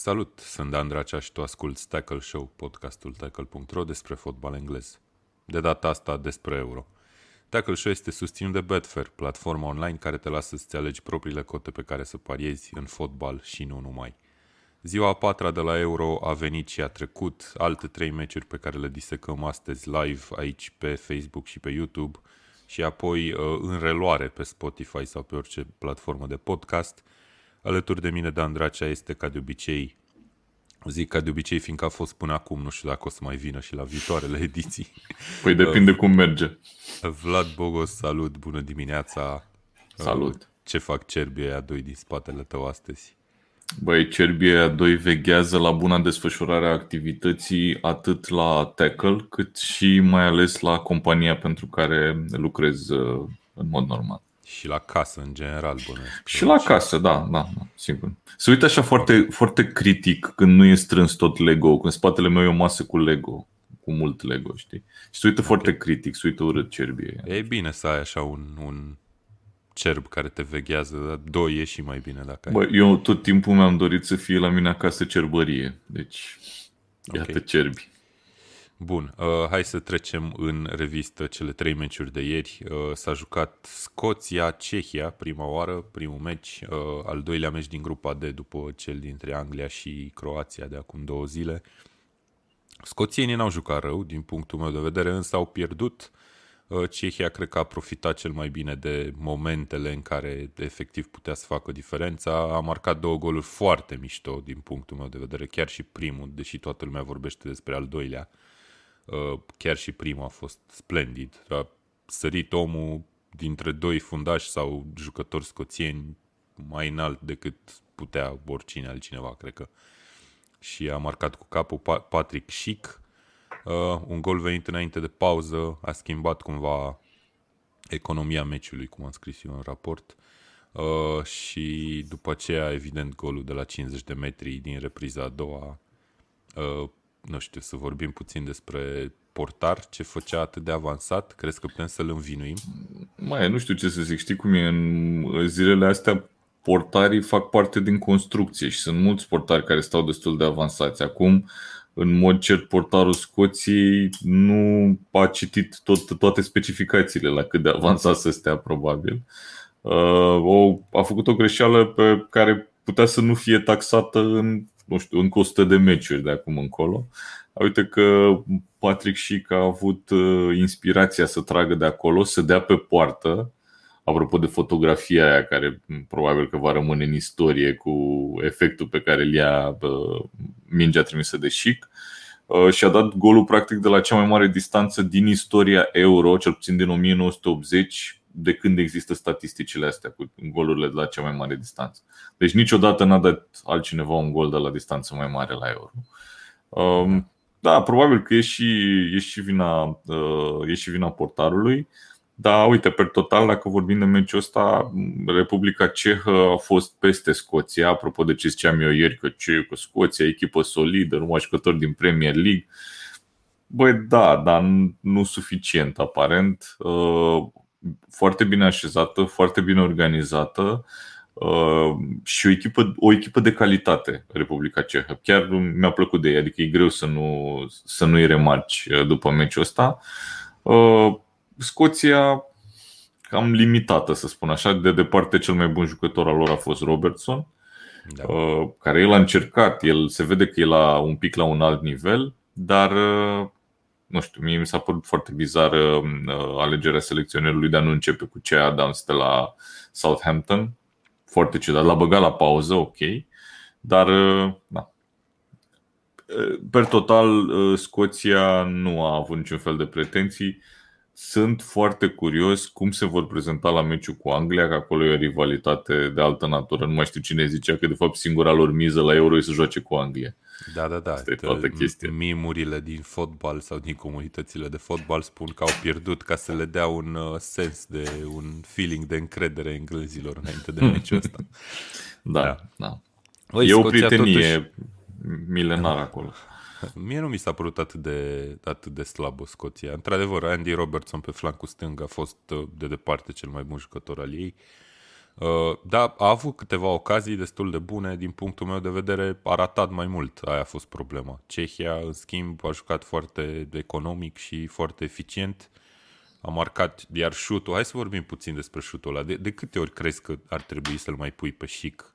Salut, sunt Dan Dracea și tu asculti Tackle Show, podcastul tackle.ro despre fotbal englez. De data asta despre euro. Tackle Show este susținut de Betfair, platforma online care te lasă să-ți alegi propriile cote pe care să pariezi în fotbal și nu numai. Ziua a patra de la Euro a venit și a trecut, alte trei meciuri pe care le disecăm astăzi live aici pe Facebook și pe YouTube și apoi uh, în reluare pe Spotify sau pe orice platformă de podcast – Alături de mine Dan Dracea este ca de obicei, zic ca de obicei fiindcă a fost până acum, nu știu dacă o să mai vină și la viitoarele ediții. Păi depinde cum merge. Vlad Bogos, salut, bună dimineața. Salut. Ce fac cerbii aia doi din spatele tău astăzi? Băi, cerbii aia doi veghează la buna desfășurare a activității atât la tackle cât și mai ales la compania pentru care lucrez uh, în mod normal. Și la casă, în general, bănuiesc. Și la casă, da, da, da, sigur. Se uită așa foarte, foarte critic când nu e strâns tot Lego, când spatele meu e o masă cu Lego, cu mult Lego, știi? Și se uită okay. foarte critic, se uită urât cerbie. E bine să ai așa un, un cerb care te veghează, dar doi e și mai bine dacă ai. Bă, eu tot timpul mi-am dorit să fie la mine acasă cerbărie, deci okay. iată cerbi. Bun, uh, hai să trecem în revistă cele trei meciuri de ieri. Uh, s-a jucat Scoția-Cehia prima oară, primul meci, uh, al doilea meci din grupa D după cel dintre Anglia și Croația de acum două zile. Scoțienii n-au jucat rău, din punctul meu de vedere, însă au pierdut. Uh, Cehia cred că a profitat cel mai bine de momentele în care efectiv putea să facă diferența. A marcat două goluri foarte mișto din punctul meu de vedere, chiar și primul, deși toată lumea vorbește despre al doilea. Uh, Uh, chiar și primul a fost splendid. A sărit omul dintre doi fundași sau jucători scoțieni mai înalt decât putea oricine altcineva, cred că. Și a marcat cu capul Patrick Schick. Uh, un gol venit înainte de pauză a schimbat cumva economia meciului, cum am scris eu în raport. Uh, și după aceea, evident, golul de la 50 de metri din repriza a doua uh, nu știu, să vorbim puțin despre portar, ce făcea atât de avansat? Crezi că putem să-l învinuim? Mai, nu știu ce să zic. Știi cum e? În zilele astea portarii fac parte din construcție și sunt mulți portari care stau destul de avansați. Acum, în mod cert, portarul Scoției nu a citit tot, toate specificațiile la cât de avansat să stea, probabil. Uh, o, a făcut o greșeală pe care putea să nu fie taxată în nu știu, încă 100 de meciuri de acum încolo. Uite că Patrick Schick a avut uh, inspirația să tragă de acolo, să dea pe poartă, apropo de fotografia aia care probabil că va rămâne în istorie cu efectul pe care îl ia uh, mingea trimisă de Schick uh, și a dat golul practic de la cea mai mare distanță din istoria Euro, cel puțin din 1980, de când există statisticile astea cu golurile de la cea mai mare distanță. Deci niciodată n-a dat altcineva un gol de la distanță mai mare la Euro. Um, da, probabil că e și, e și, vina, uh, e și vina portarului. Dar uite, pe total, dacă vorbim de meciul ăsta, Republica Cehă a fost peste Scoția, apropo de ce ziceam eu ieri, că ce că Scoția e echipă solidă, numai jucători din Premier League. Băi, da, dar nu suficient, aparent. Uh, foarte bine așezată, foarte bine organizată uh, și o echipă, o echipă de calitate, Republica Cehă. Chiar mi-a plăcut de ea, adică e greu să, nu, să nu-i remarci uh, după meciul ăsta. Uh, Scoția cam limitată, să spun așa. De departe, cel mai bun jucător al lor a fost Robertson, da. care el a încercat, el se vede că e la un pic la un alt nivel, dar nu știu, mie mi s-a părut foarte bizară uh, alegerea selecționerului de a nu începe cu cea Adams de la Southampton. Foarte ciudat. L-a băgat la pauză, ok. Dar, uh, da. Uh, per total, Scoția nu a avut niciun fel de pretenții. Sunt foarte curios cum se vor prezenta la meciul cu Anglia, că acolo e o rivalitate de altă natură. Nu mai știu cine zicea că de fapt singura lor miză la Euro e să joace cu Anglia. Da, da, da. Asta e toată chestia. Mimurile din fotbal sau din comunitățile de fotbal spun că au pierdut ca să le dea un uh, sens de un feeling de încredere englezilor înainte de meciul ăsta. da, da. da. Oi, e o prietenie totuși... milenară acolo. Mie nu mi s-a părut atât de, atât de slabă Scoția. Într-adevăr, Andy Robertson pe flancul stâng a fost uh, de departe cel mai bun jucător al ei. Uh, da, a avut câteva ocazii destul de bune, din punctul meu de vedere a ratat mai mult, aia a fost problema. Cehia, în schimb, a jucat foarte economic și foarte eficient, a marcat, iar șutul, hai să vorbim puțin despre șutul ăla, de, de câte ori crezi că ar trebui să-l mai pui pe șic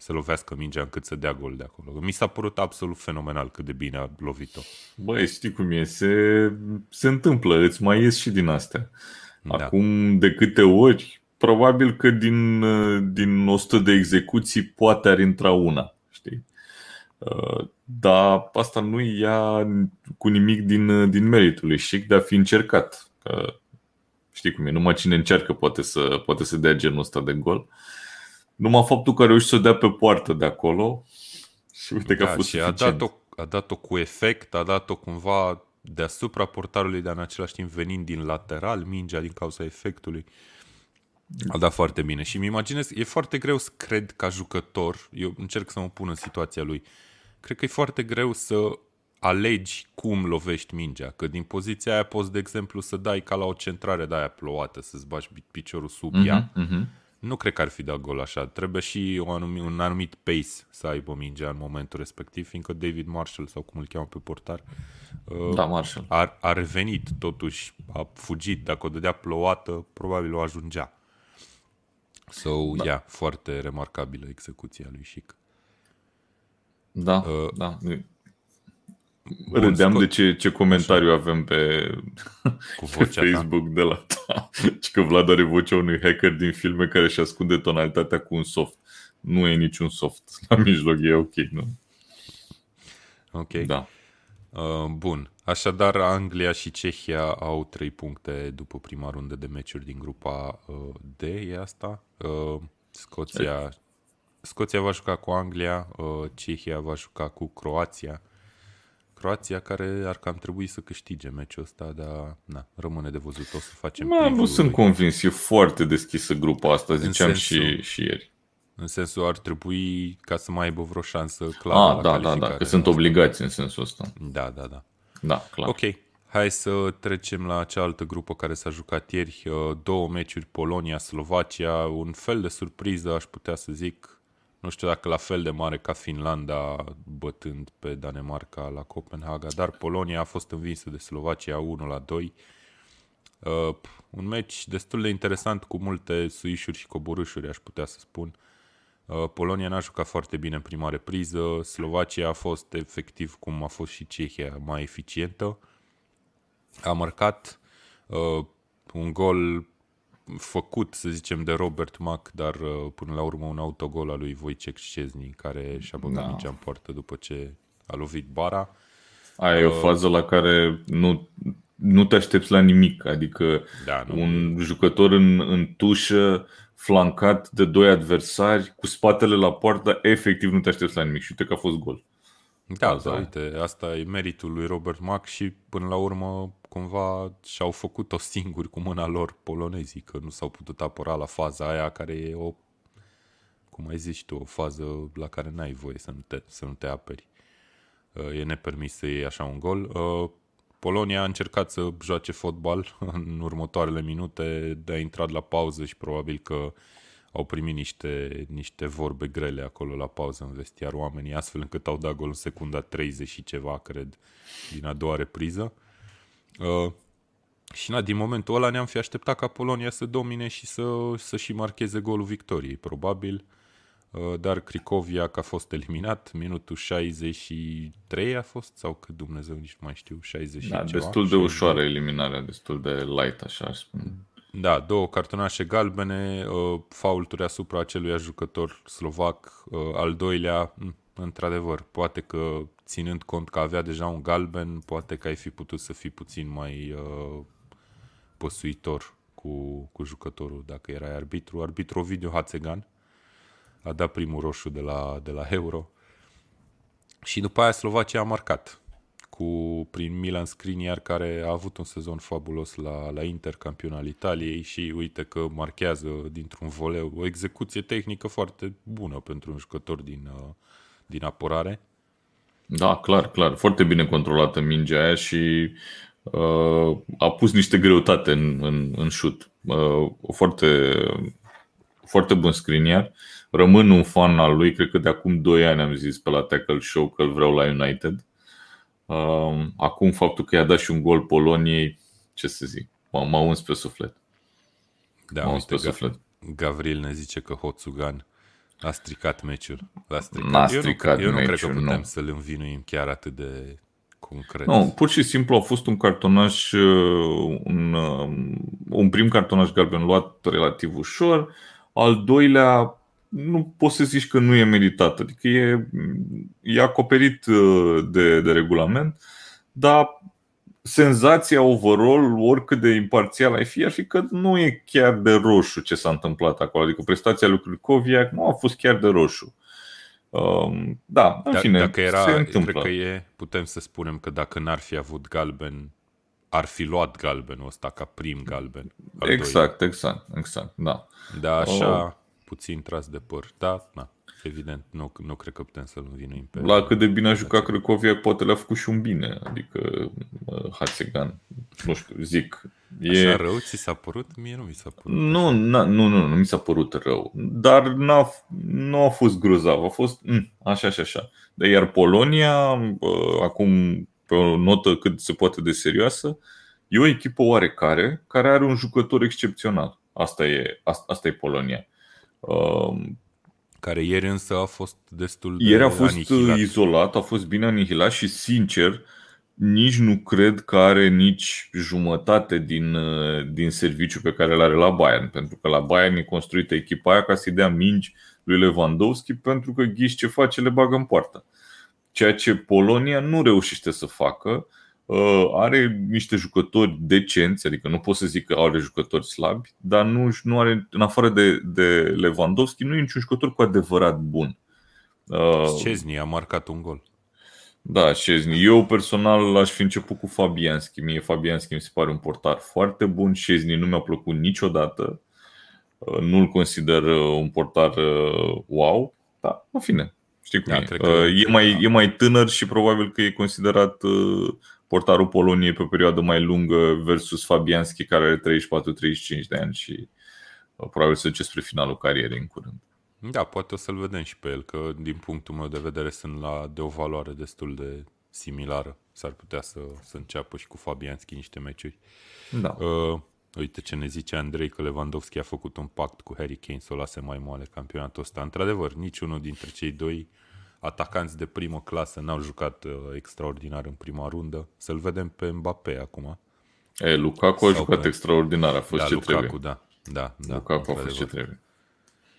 să lovească mingea încât să dea gol de acolo. Mi s-a părut absolut fenomenal cât de bine a lovit-o. Băi, știi cum e, se, se întâmplă, îți mai ies și din astea. Da. Acum, de câte ori, probabil că din, din 100 de execuții poate ar intra una, știi? Uh, dar asta nu ia cu nimic din, din meritul lui Șic de a fi încercat. Că știi cum e, numai cine încearcă poate să, poate să dea genul ăsta de gol. Numai faptul că a reușit să o dea pe poartă de acolo și uite că da, a fost și a dat-o, a dat-o cu efect, a dat-o cumva deasupra portarului, dar în același timp venind din lateral, mingea din cauza efectului. A dat foarte bine și mi imaginez, e foarte greu să cred ca jucător, eu încerc să mă pun în situația lui, cred că e foarte greu să alegi cum lovești mingea, că din poziția aia poți, de exemplu, să dai ca la o centrare de aia plouată, să-ți bagi piciorul sub uh-huh, ea. Uh-huh nu cred că ar fi dat gol așa. Trebuie și o anumit, un anumit pace să aibă mingea în momentul respectiv, fiindcă David Marshall, sau cum îl cheamă pe portar, uh, da, Marshall. A, a revenit totuși, a fugit. Dacă o dădea plouată, probabil o ajungea. So, da. yeah, foarte remarcabilă execuția lui Chic. Da, uh, da. Bun, Râdeam scot... de ce, ce comentariu Așa. avem pe, Cu pe Facebook ta. de la ta. că Vlad are vocea unui hacker din filme care își ascunde tonalitatea cu un soft. Nu e niciun soft. La mijloc e ok, nu? Ok. Da. Uh, bun. Așadar, Anglia și Cehia au 3 puncte după prima rundă de meciuri din grupa uh, D, e asta? Uh, Scoția, Scoția va juca cu Anglia, uh, Cehia va juca cu Croația Croația care ar cam trebui să câștige meciul ăsta, dar na, rămâne de văzut, o să facem Ma, Nu sunt convins, e foarte deschisă grupa asta, ziceam sensul, și, și ieri. În sensul ar trebui ca să mai aibă vreo șansă clară Ah, da, da, da, că sunt obligați în sensul ăsta. Da, da, da. Da, clar. Ok, hai să trecem la cealaltă grupă care s-a jucat ieri, uh, două meciuri Polonia-Slovacia, un fel de surpriză aș putea să zic, nu știu dacă la fel de mare ca Finlanda bătând pe Danemarca la Copenhaga, dar Polonia a fost învinsă de Slovacia 1 la 2. Uh, un meci destul de interesant cu multe suișuri și coborâșuri, aș putea să spun. Uh, Polonia n-a jucat foarte bine în prima repriză, Slovacia a fost efectiv cum a fost și Cehia, mai eficientă. A marcat uh, un gol făcut, să zicem, de Robert Mac, dar uh, până la urmă un autogol al lui Wojciech Szczesny, care și-a băgat da. mingea în poartă după ce a lovit bara. Aia uh, e o uh, fază la care nu, nu te aștepți la nimic, adică da, nu, un jucător în, în tușă, flancat de doi adversari, cu spatele la poartă, efectiv nu te aștepți la nimic și uite că a fost gol. Da, da, uite, asta e meritul lui Robert Mac și până la urmă cumva și-au făcut-o singuri cu mâna lor polonezii, că nu s-au putut apăra la faza aia care e o, cum ai zis tu, o fază la care n-ai voie să nu te, să nu te aperi. Uh, e nepermis să iei așa un gol. Uh, Polonia a încercat să joace fotbal în următoarele minute, de a intrat la pauză și probabil că au primit niște, niște vorbe grele acolo la pauză în vestiar oamenii, astfel încât au dat gol în secunda 30 și ceva, cred, din a doua repriză. Uh, și na, din momentul ăla ne-am fi așteptat ca Polonia să domine și să, să și marcheze golul victoriei, probabil. Uh, dar Cricovia că a fost eliminat, minutul 63 a fost, sau cât Dumnezeu, nici nu mai știu, 60 da, și ceva. destul de ușoară eliminarea, destul de light, așa aș spune. Da, două cartonașe galbene, uh, faulturi asupra acelui jucător slovac, uh, al doilea, într-adevăr, poate că ținând cont că avea deja un galben, poate că ai fi putut să fii puțin mai uh, păsuitor cu, cu jucătorul dacă erai arbitru. Arbitru Ovidiu Hațegan a dat primul roșu de la, de la Euro și după aia Slovacia a marcat cu, prin Milan Skriniar, care a avut un sezon fabulos la, la Inter, campion al Italiei și uite că marchează dintr-un voleu o execuție tehnică foarte bună pentru un jucător din, uh, din apărare. Da, clar, clar. Foarte bine controlată mingea aia și uh, a pus niște greutate în, în, în șut. Uh, foarte, foarte bun screener. Rămân un fan al lui, cred că de acum 2 ani am zis pe la Tackle Show că îl vreau la United. Um, acum faptul că i-a dat și un gol Poloniei, ce să zic, m-a uns pe suflet. Da, m-a uns pe suflet. Gavril ne zice că Hotsugan a stricat meciul. L-a stricat. N-a stricat eu nu, eu nu cred că putem nu. să-l învinuim chiar atât de concret. Nu, pur și simplu a fost un cartonaș, un, un prim cartonaș galben luat relativ ușor, al doilea nu poți să zici că nu e meritat, adică e, e acoperit de, de regulament, dar senzația overall, oricât de imparțial ai fi, ar fi că nu e chiar de roșu ce s-a întâmplat acolo. Adică prestația lui Krikoviak nu a fost chiar de roșu. Um, da, în da, fine, dacă era, se întâmplă. cred că e, putem să spunem că dacă n-ar fi avut galben, ar fi luat galbenul ăsta ca prim galben. Exact, doilea. exact, exact, da. Da, așa, oh. Puțin tras de păr. Da, na, evident, nu, nu cred că putem să-l învinuim pe... La cât de bine a jucat Crăcovia, poate le-a făcut și un bine, adică uh, Hațegan, nu știu, zic. E... Așa rău ți s-a părut? Mie nu mi s-a părut. Nu, nu, nu, nu, nu mi s-a părut rău, dar n-a, nu a fost grozav, a fost mm, așa și așa. De iar Polonia, uh, acum pe o notă cât se poate de serioasă, e o echipă oarecare care are un jucător excepțional. Asta e, asta, asta e Polonia. Uh, care ieri însă a fost destul de Ieri a fost anihilat. izolat, a fost bine anihilat și sincer nici nu cred că are nici jumătate din, din serviciu pe care îl are la Bayern, pentru că la Bayern e construită echipa aia ca să-i dea mingi lui Lewandowski pentru că ghiși ce face le bagă în poartă. Ceea ce Polonia nu reușește să facă, are niște jucători decenți, adică nu pot să zic că are jucători slabi, dar nu, nu are, în afară de, de Lewandowski, nu e niciun jucător cu adevărat bun. Szczesny a marcat un gol. Da, Szczesny. Eu personal aș fi început cu Fabianski. Mie Fabianski mi se pare un portar foarte bun. Szczesny nu mi-a plăcut niciodată. Nu-l consider un portar wow. Da, în fine, știi cum da, e. E mai, e mai tânăr și probabil că e considerat portarul Poloniei pe o perioadă mai lungă versus Fabianski care are 34-35 de ani și probabil să duce spre finalul carierei în curând. Da, poate o să-l vedem și pe el, că din punctul meu de vedere sunt la de o valoare destul de similară. S-ar putea să, să înceapă și cu Fabianski niște meciuri. Da. Uh, uite ce ne zice Andrei că Lewandowski a făcut un pact cu Harry Kane să o lase mai moale campionatul ăsta. Într-adevăr, niciunul dintre cei doi atacanți de primă clasă n-au jucat uh, extraordinar în prima rundă. Să-l vedem pe Mbappé acum. E, Lukaku a jucat pe... extraordinar, a fost da, ce Lukaku, trebuie. Da, da, da, Lukaku a fost ce trebuie.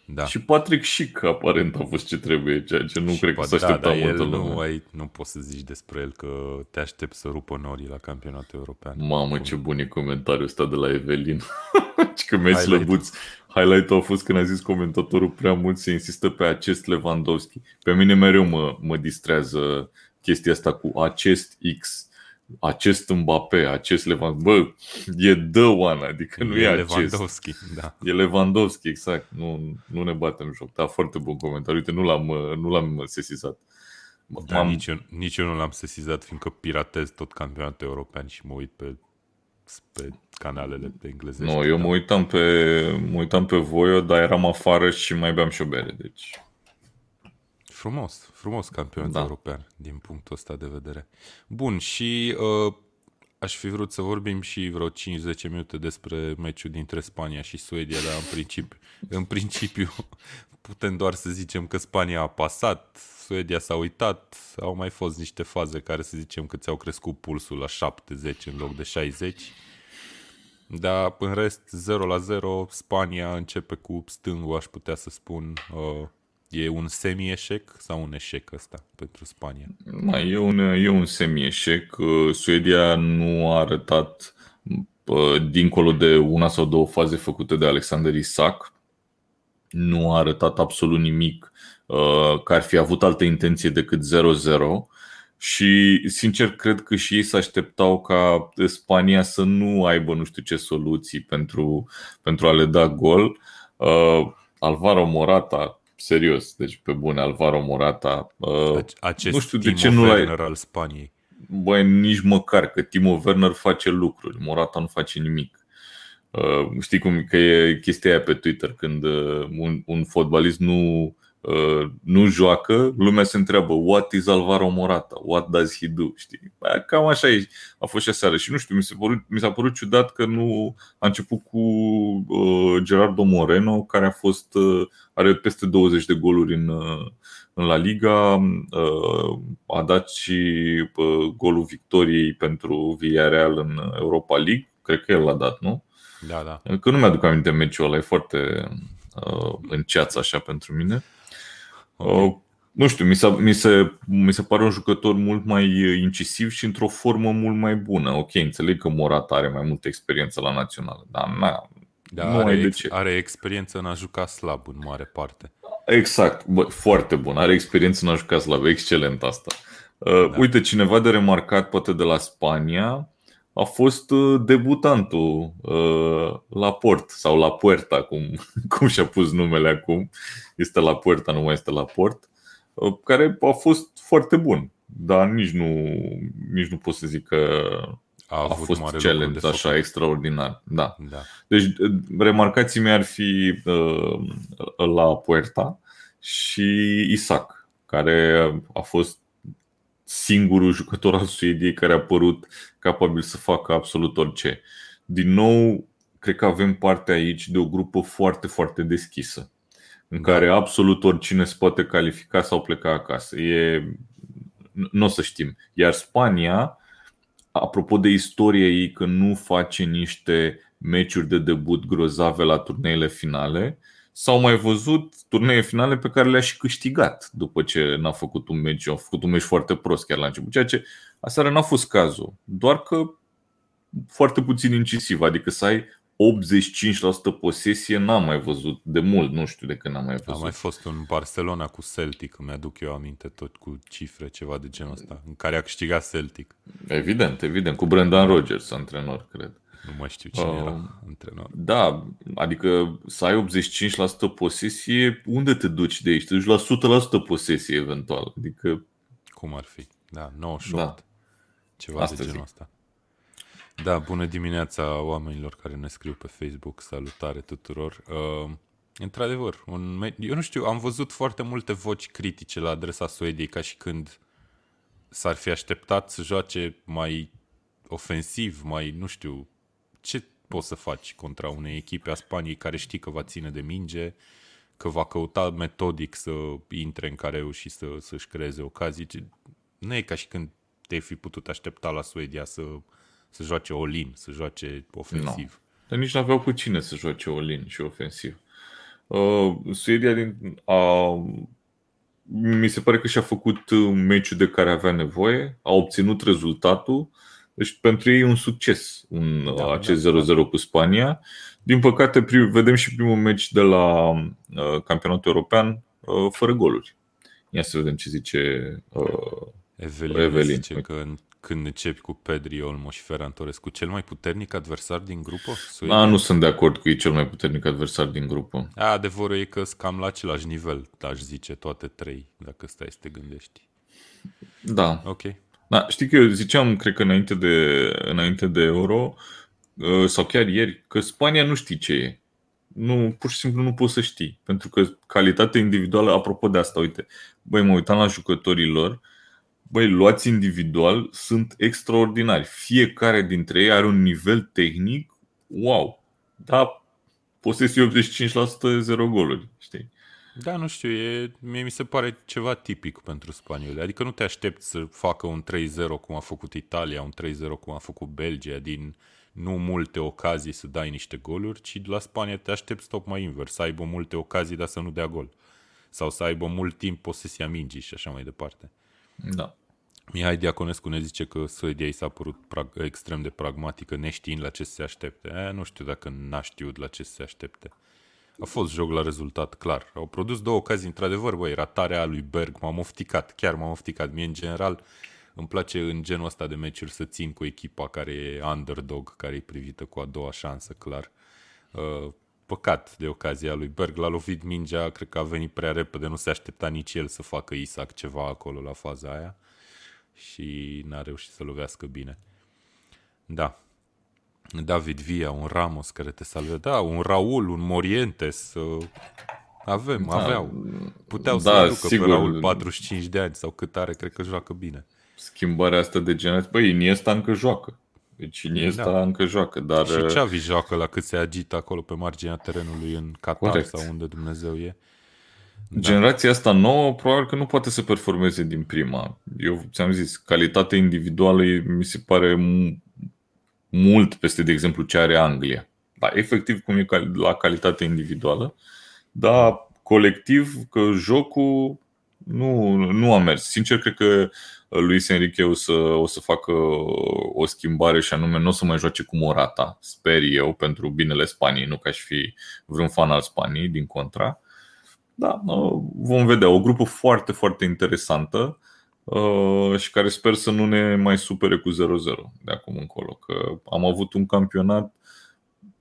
Da. Și Patrick Schick aparent a fost ce trebuie, ceea ce nu și cred că s-a așteptat da, multă lume. Nu, ai, nu poți să zici despre el că te aștept să rupă norii la campionatul european. Mamă, ce bun e comentariul ăsta de la Evelin. Ce că mi-ai slăbuți. Highlight-ul a fost când a zis comentatorul prea mult se insistă pe acest Lewandowski. Pe mine mereu mă, mă distrează chestia asta cu acest X acest Mbappé, acest Lewandowski, bă, e the one, adică nu e, e Lewandowski, acest. da. E Lewandowski, exact, nu, nu ne batem joc. Da, foarte bun comentariu, uite, nu l-am, nu l-am sesizat. Da, nici, eu, nici eu nu l-am sesizat, fiindcă piratez tot campionatul european și mă uit pe, pe canalele pe englezești. Nu, eu mă uitam pe, mă uitam pe Voio, dar eram afară și mai beam și o bere, deci... Frumos, frumos campionat da. european din punctul ăsta de vedere. Bun, și uh, aș fi vrut să vorbim și vreo 5-10 minute despre meciul dintre Spania și Suedia, dar în principiu, în principiu putem doar să zicem că Spania a pasat, Suedia s-a uitat, au mai fost niște faze care să zicem că ți-au crescut pulsul la 70 în loc de 60. Dar în rest 0 la 0 Spania începe cu stângul, aș putea să spun, uh, E un semi-eșec sau un eșec ăsta pentru Spania? Da, e un, e un semi-eșec. Uh, Suedia nu a arătat, uh, dincolo de una sau două faze făcute de Alexander Isak, nu a arătat absolut nimic uh, că ar fi avut altă intenție decât 0-0 și sincer cred că și ei se așteptau ca Spania să nu aibă nu știu ce soluții pentru, pentru a le da gol. Alvaro Morata serios, deci pe bune, Alvaro Morata. Uh, Acest nu știu de ce nu l-ai. al Spaniei. Băi, nici măcar că Timo Werner face lucruri, Morata nu face nimic. Uh, știi cum că e chestia aia pe Twitter când uh, un, un fotbalist nu Uh, nu joacă, lumea se întreabă What is Alvaro Morata? What does he do? Știi? Cam așa e. a fost și aseară și nu știu, mi, s-a părut, mi s-a părut ciudat că nu a început cu uh, Gerardo Moreno care a fost uh, are peste 20 de goluri în, uh, în La Liga uh, a dat și uh, golul victoriei pentru Villarreal în Europa League cred că el l-a dat, nu? Da, da. Că nu mi-aduc aminte meciul ăla, e foarte uh, în ceață așa pentru mine. Okay. Uh, nu știu, mi, s-a, mi, se, mi se pare un jucător mult mai incisiv și într-o formă mult mai bună. Ok, înțeleg că Morat are mai multă experiență la națională, dar na, da, nu are, de ce. are experiență în a juca slab în mare parte. Exact, bă, foarte bun. Are experiență în a juca slab, excelent asta. Uh, da. Uite, cineva de remarcat, poate de la Spania, a fost uh, debutantul uh, la port sau la puerta, cum, cum și-a pus numele acum. Este la puerta, nu mai este la port, uh, care a fost foarte bun, dar nici nu, nici nu pot să zic că a, a fost challenge așa făcut. extraordinar. Da. da. Deci, remarcații mei ar fi uh, la Puerta și Isaac, care a fost singurul jucător al Suediei care a părut capabil să facă absolut orice. Din nou, cred că avem parte aici de o grupă foarte, foarte deschisă, în da. care absolut oricine se poate califica sau pleca acasă. E... Nu o să știm. Iar Spania, apropo de istoria ei că nu face niște meciuri de debut grozave la turneile finale, S-au mai văzut turnee finale pe care le-a și câștigat după ce n-a făcut un meci, a făcut un meci foarte prost chiar la început, ceea ce aseară n-a fost cazul, doar că foarte puțin incisiv, adică să ai 85% posesie n-am mai văzut de mult, nu știu de când am mai văzut. A mai fost un Barcelona cu Celtic, îmi aduc eu aminte tot cu cifre, ceva de genul ăsta, în care a câștigat Celtic. Evident, evident, cu Brendan Rodgers, antrenor, cred. Nu mai știu cine uh, era antrenor. Da, adică să ai 85% posesie, unde te duci de aici? Te duci la 100% posesie eventual. Adică... Cum ar fi? Da, 98. Da. Ceva Asta de genul ăsta. Da, bună dimineața oamenilor care ne scriu pe Facebook. Salutare tuturor. Uh, într-adevăr, un me- eu nu știu, am văzut foarte multe voci critice la adresa Suediei ca și când s-ar fi așteptat să joace mai ofensiv, mai, nu știu, ce poți să faci contra unei echipe a Spaniei care știi că va ține de minge, că va căuta metodic să intre în careu și să, să-și creeze ocazii. Nu e ca și când te-ai fi putut aștepta la Suedia să, să joace Olin, să joace ofensiv. No. Dar nici nu aveau cu cine să joace Olin și ofensiv. Uh, Suedia din, a, mi se pare că și-a făcut meciul de care avea nevoie, a obținut rezultatul, deci pentru ei e un succes un, da, acest da, 0-0 da. cu Spania. Din păcate, vedem și primul meci de la uh, campionatul european uh, fără goluri. Ia să vedem ce zice uh, Evelin. Evelin. Zice că când începi cu Pedri, Olmoș și Ferran Torres, cu cel mai puternic adversar din grupă? Da, nu sunt de acord cu ei cel mai puternic adversar din grupă. A, adevărul e că sunt cam la același nivel, aș zice, toate trei, dacă stai să te gândești. Da. Ok. Da, știi că eu ziceam, cred că înainte de, înainte de euro, uh, sau chiar ieri, că Spania nu știi ce e. Nu, pur și simplu nu poți să știi. Pentru că calitatea individuală, apropo de asta, uite, băi, mă uitam la jucătorii lor, băi, luați individual, sunt extraordinari. Fiecare dintre ei are un nivel tehnic, wow. Da, posesie 85% 0 goluri, știi? Da, nu știu, e, mie mi se pare ceva tipic pentru spanioli. Adică nu te aștepți să facă un 3-0 cum a făcut Italia, un 3-0 cum a făcut Belgia, din nu multe ocazii să dai niște goluri, ci de la Spania te aștepți tocmai invers, să aibă multe ocazii, dar să nu dea gol. Sau să aibă mult timp posesia mingii și așa mai departe. Da. Mihai Diaconescu ne zice că Suedia i s-a părut prag- extrem de pragmatică, neștiind la ce se aștepte. E, nu știu dacă n-a știut la ce se aștepte. A fost joc la rezultat, clar. Au produs două ocazii, într-adevăr, băi, ratarea lui Berg m-am ofticat, chiar m-am ofticat. Mie, în general, îmi place în genul ăsta de meciuri să țin cu echipa care e underdog, care e privită cu a doua șansă, clar. Uh, păcat de ocazia lui Berg, l-a lovit mingea, cred că a venit prea repede, nu se aștepta nici el să facă Isaac ceva acolo la faza aia și n-a reușit să lovească bine. Da. David Villa, un Ramos care te salvează, da, un Raul, un Morientes, uh, avem, da, aveau. Puteau da, să ducă sigur. pe Raul 45 de ani sau cât are, cred că joacă bine. Schimbarea asta de generație, băi, Iniesta încă joacă. Deci Iniesta da. încă joacă, dar... Și Xavi joacă la cât se agită acolo pe marginea terenului în Qatar Corect. sau unde Dumnezeu e. Da. Generația asta nouă probabil că nu poate să performeze din prima. Eu ți-am zis, calitatea individuală mi se pare mult peste, de exemplu, ce are Anglia. Da, efectiv cum e la calitate individuală, dar colectiv că jocul nu, nu a mers. Sincer, cred că Luis Enrique o să, o să facă o schimbare și anume nu o să mai joace cu Morata, sper eu, pentru binele Spaniei, nu ca și fi vreun fan al Spaniei, din contra. Da, vom vedea. O grupă foarte, foarte interesantă uh, și care sper să nu ne mai supere cu 0-0 de acum încolo. Că am avut un campionat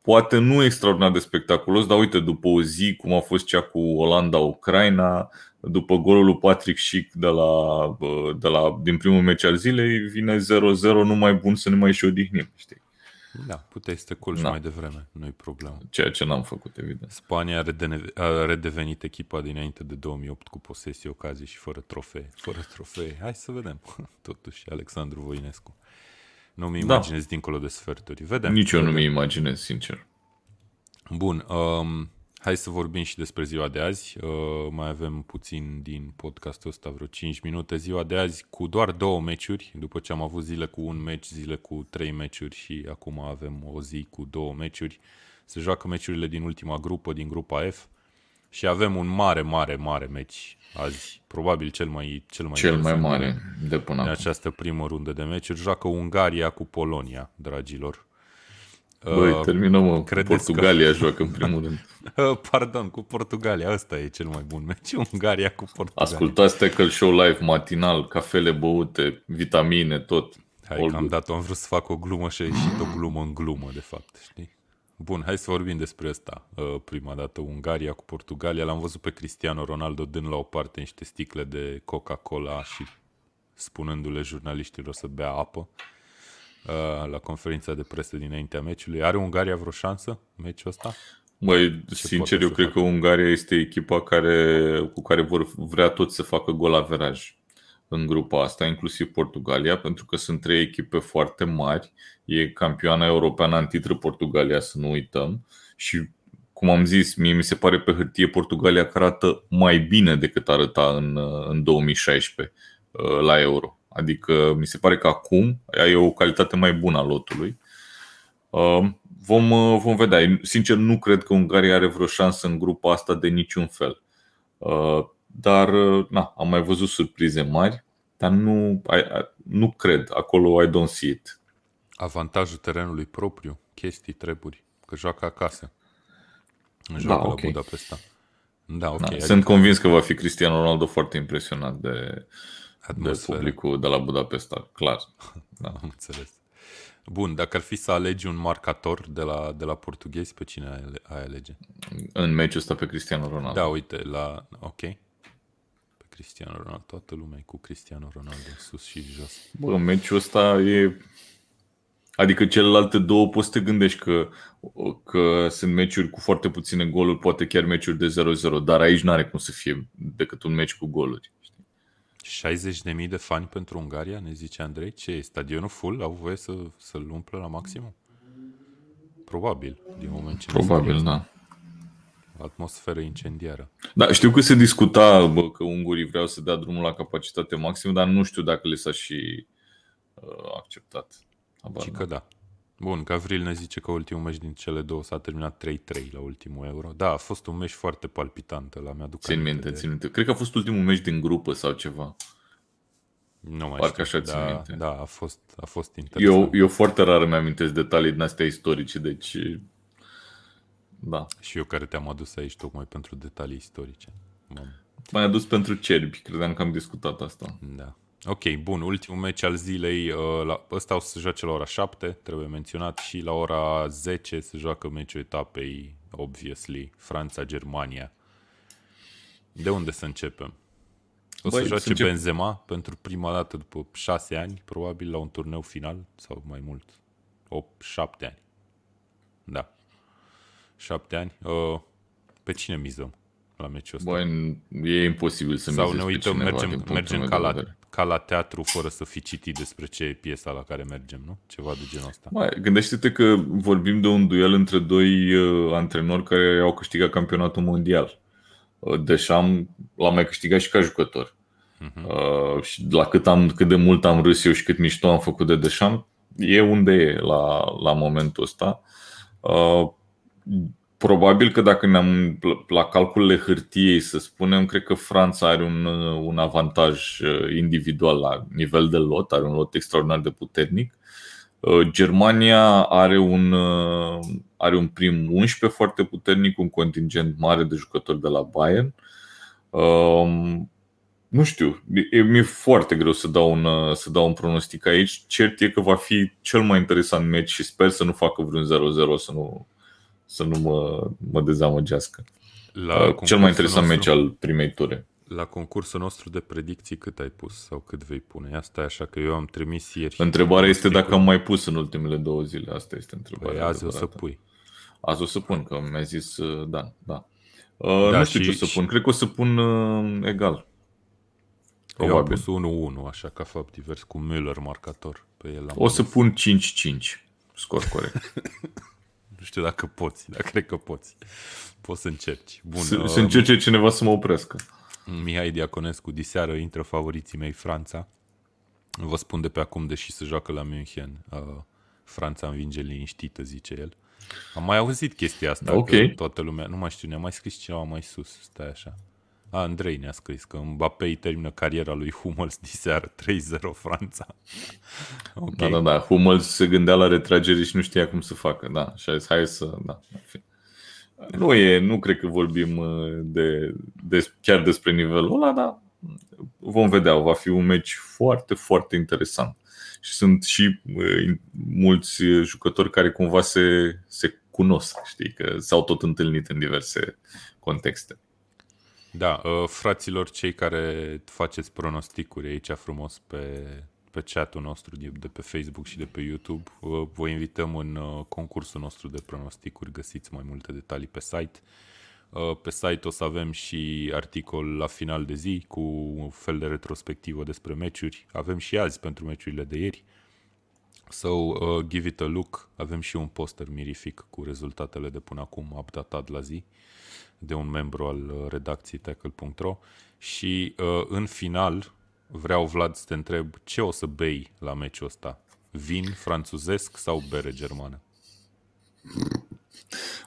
poate nu extraordinar de spectaculos, dar uite, după o zi cum a fost cea cu Olanda-Ucraina, după golul lui Patrick Schick de la, de la, din primul meci al zilei, vine 0-0, nu mai bun să ne mai și odihnim, știi? Da, puteai să te culci da. mai devreme, nu-i problemă. Ceea ce n-am făcut, evident. Spania a, redene- a redevenit echipa dinainte de 2008 cu posesii, ocazii și fără trofee. Fără trofee. Hai să vedem. Totuși, Alexandru Voinescu. Nu mi da. imaginez da. dincolo de sferturi. Vedem. Nici eu nu mi imaginez, sincer. Bun. Um, hai să vorbim și despre ziua de azi. Uh, mai avem puțin din podcastul ăsta, vreo 5 minute. Ziua de azi cu doar două meciuri, după ce am avut zile cu un meci, zile cu trei meciuri și acum avem o zi cu două meciuri. Se joacă meciurile din ultima grupă, din grupa F și avem un mare, mare, mare meci azi, probabil cel mai cel mai, cel mai mare de până în această primă rundă de meciuri. Joacă Ungaria cu Polonia, dragilor. Băi, uh, terminăm, mă. Portugalia că... joacă în primul rând. Uh, pardon, cu Portugalia. Ăsta e cel mai bun meci. Ungaria cu Portugalia. Ascultați Tackle Show live matinal, cafele băute, vitamine, tot. Hai că am dat am vrut să fac o glumă și a ieșit o glumă în glumă, de fapt, știi? Bun, hai să vorbim despre asta. Uh, prima dată Ungaria cu Portugalia. L-am văzut pe Cristiano Ronaldo dând la o parte niște sticle de Coca-Cola și spunându-le jurnaliștilor să bea apă uh, la conferința de presă dinaintea meciului. Are Ungaria vreo șansă meciul ăsta? Băi, sincer, eu cred facă? că Ungaria este echipa care, cu care vor vrea toți să facă gol averaj în grupa asta, inclusiv Portugalia, pentru că sunt trei echipe foarte mari. E campioana europeană în titră Portugalia, să nu uităm. Și, cum am zis, mie mi se pare pe hârtie Portugalia că arată mai bine decât arăta în, în 2016 uh, la Euro. Adică mi se pare că acum e o calitate mai bună a lotului. Uh, vom, uh, vom vedea. Sincer, nu cred că Ungaria are vreo șansă în grupa asta de niciun fel. Dar na, am mai văzut surprize mari, dar nu, nu cred. Acolo I don't see it. Avantajul terenului propriu, chestii, treburi, că joacă acasă. Joacă da, okay. la Budapesta. Da, ok. Da, adică... Sunt convins că va fi Cristiano Ronaldo foarte impresionat de, de publicul de la Budapesta, clar. Da. Am înțeles. Bun, dacă ar fi să alegi un marcator de la, de la portughezi, pe cine ai alege? În meciul ăsta pe Cristiano Ronaldo. Da, uite, la... Ok. Cristiano Ronaldo. Toată lumea e cu Cristiano Ronaldo, sus și jos. Bă, meciul ăsta e... Adică celelalte două poți să te gândești că, că sunt meciuri cu foarte puține goluri, poate chiar meciuri de 0-0, dar aici nu are cum să fie decât un meci cu goluri. 60.000 de fani pentru Ungaria, ne zice Andrei. Ce e? Stadionul full? Au voie să, să-l umplă la maximum? Probabil, din moment ce Probabil, da atmosferă incendiară. Da, știu că se discuta bă, că ungurii vreau să dea drumul la capacitate maximă, dar nu știu dacă le s-a și uh, acceptat. Abar, și că da. Bun, Gavril ne zice că ultimul meci din cele două s-a terminat 3-3 la ultimul euro. Da, a fost un meci foarte palpitant, la mi-aduc Țin minte, de... țin minte. Cred că a fost ultimul meci din grupă sau ceva. Nu mai Parcă știu, așa țin da, minte. Da, a fost, a fost interesant. Eu, eu foarte rar îmi amintesc detalii din astea istorice, deci da. Și eu care te-am adus aici tocmai pentru detalii istorice. M-ai adus pentru cerbi, credeam că am discutat asta. Da. Ok, bun, ultimul meci al zilei, uh, la, ăsta o să se joace la ora 7, trebuie menționat, și la ora 10 se joacă meciul etapei, obviously, Franța-Germania. De unde să începem? O Băi, să joace încep... Benzema pentru prima dată după 6 ani, probabil la un turneu final, sau mai mult, 8-7 ani Da. Șapte ani. Uh, pe cine mizăm la meciul ăsta? Băi, e imposibil să Sau mizezi ne pe uităm, cineva, mergem, din punctul mergem meu ca, de la, vedere. Ca la teatru fără să fi citit despre ce e piesa la care mergem, nu? Ceva de genul ăsta. Mai, gândește-te că vorbim de un duel între doi uh, antrenori care au câștigat campionatul mondial. Uh, Deschamps l-a mai câștigat și ca jucător. Mhm. Uh, și la cât, am, cât de mult am râs eu și cât mișto am făcut de Deschamps, e unde e la, la momentul ăsta. Uh, probabil că dacă ne-am la calculele hârtiei, să spunem, cred că Franța are un, uh, un avantaj uh, individual la nivel de lot, are un lot extraordinar de puternic. Uh, Germania are un, uh, are un prim 11 foarte puternic, un contingent mare de jucători de la Bayern. Um, nu știu, e, mi-e foarte greu să dau, un, uh, să dau un pronostic aici. Cert e că va fi cel mai interesant meci și sper să nu facă vreun 0-0, să nu, să nu mă, mă dezamăgească. La Uh, Cel mai interesant concursul meci al primei ture. La concursul nostru de predicții cât ai pus sau cât vei pune? Asta e așa că eu am trimis ieri. Întrebarea este dacă am pronosticul. mai pus în ultimele două zile. Asta este întrebarea. Păi azi o să adevărată. pui. Azi o să pun, că mi-a zis uh, da, da. Uh, Da, nu știu și- ce o să și- pun. Cred că o să pun uh, egal. Eu am Probabil. pus 1-1, așa ca fapt divers, cu Müller marcator pe el. Am O să ales. pun 5-5. Scor corect. Nu știu dacă poți, dar cred că poți. Poți să încerci. Bun, să, uh, să încerce cineva să mă oprească. Mihai Diaconescu, diseară intră favoriții mei Franța. Vă spun de pe acum, deși se joacă la München, uh, Franța învinge liniștită, zice el. Am mai auzit chestia asta, Ok. că toată lumea, nu mai știu, ne-a mai scris cineva mai sus, stai așa. A, Andrei ne-a scris că Mbappé îi termină cariera lui Hummels diseară 3-0 Franța. ok. Da, da, da. Hummels se gândea la retragere și nu știa cum să facă. Da, și a zis, hai să... Da, în fine. Nu e, nu cred că vorbim uh, de, de, chiar despre nivelul ăla, dar vom vedea. Va fi un meci foarte, foarte interesant. Și sunt și uh, mulți uh, jucători care cumva se, se cunosc, știi, că s-au tot întâlnit în diverse contexte. Da, uh, fraților, cei care faceți pronosticuri aici frumos pe, pe chatul nostru de de pe Facebook și de pe YouTube, uh, vă invităm în uh, concursul nostru de pronosticuri, găsiți mai multe detalii pe site. Uh, Pe site o să avem și articol la final de zi cu un fel de retrospectivă despre meciuri. Avem și azi pentru meciurile de ieri. So, uh, give it a look. Avem și un poster mirific cu rezultatele de până acum, updatat la zi, de un membru al uh, redacției tackle.ro. Și uh, în final, vreau, Vlad, să te întreb ce o să bei la meciul ăsta? Vin franțuzesc sau bere germană?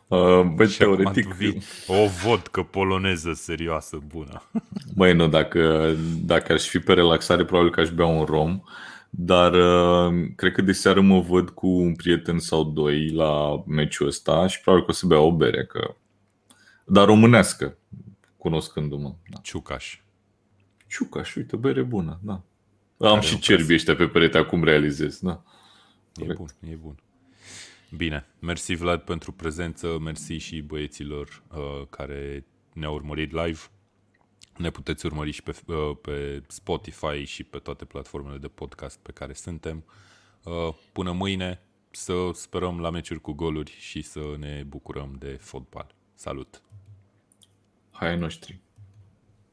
Uh, Bă, Și acum teoretic, tu vii o vodcă poloneză serioasă, bună. Băi, nu, dacă, dacă aș fi pe relaxare, probabil că aș bea un rom, dar uh, cred că de seară mă văd cu un prieten sau doi la meciul ăsta și probabil că o să bea o bere, că... dar românească, cunoscându-mă. Da. Ciucaș. Ciucaș, uite, bere bună, da. Am și un cerbi ăștia pe perete, acum realizez, da. E Corect. bun, e bun. Bine, mersi Vlad pentru prezență, mersi și băieților uh, care ne-au urmărit live. Ne puteți urmări și pe, uh, pe Spotify și pe toate platformele de podcast pe care suntem. Uh, până mâine să sperăm la meciuri cu goluri și să ne bucurăm de fotbal. Salut! Hai ai noștri.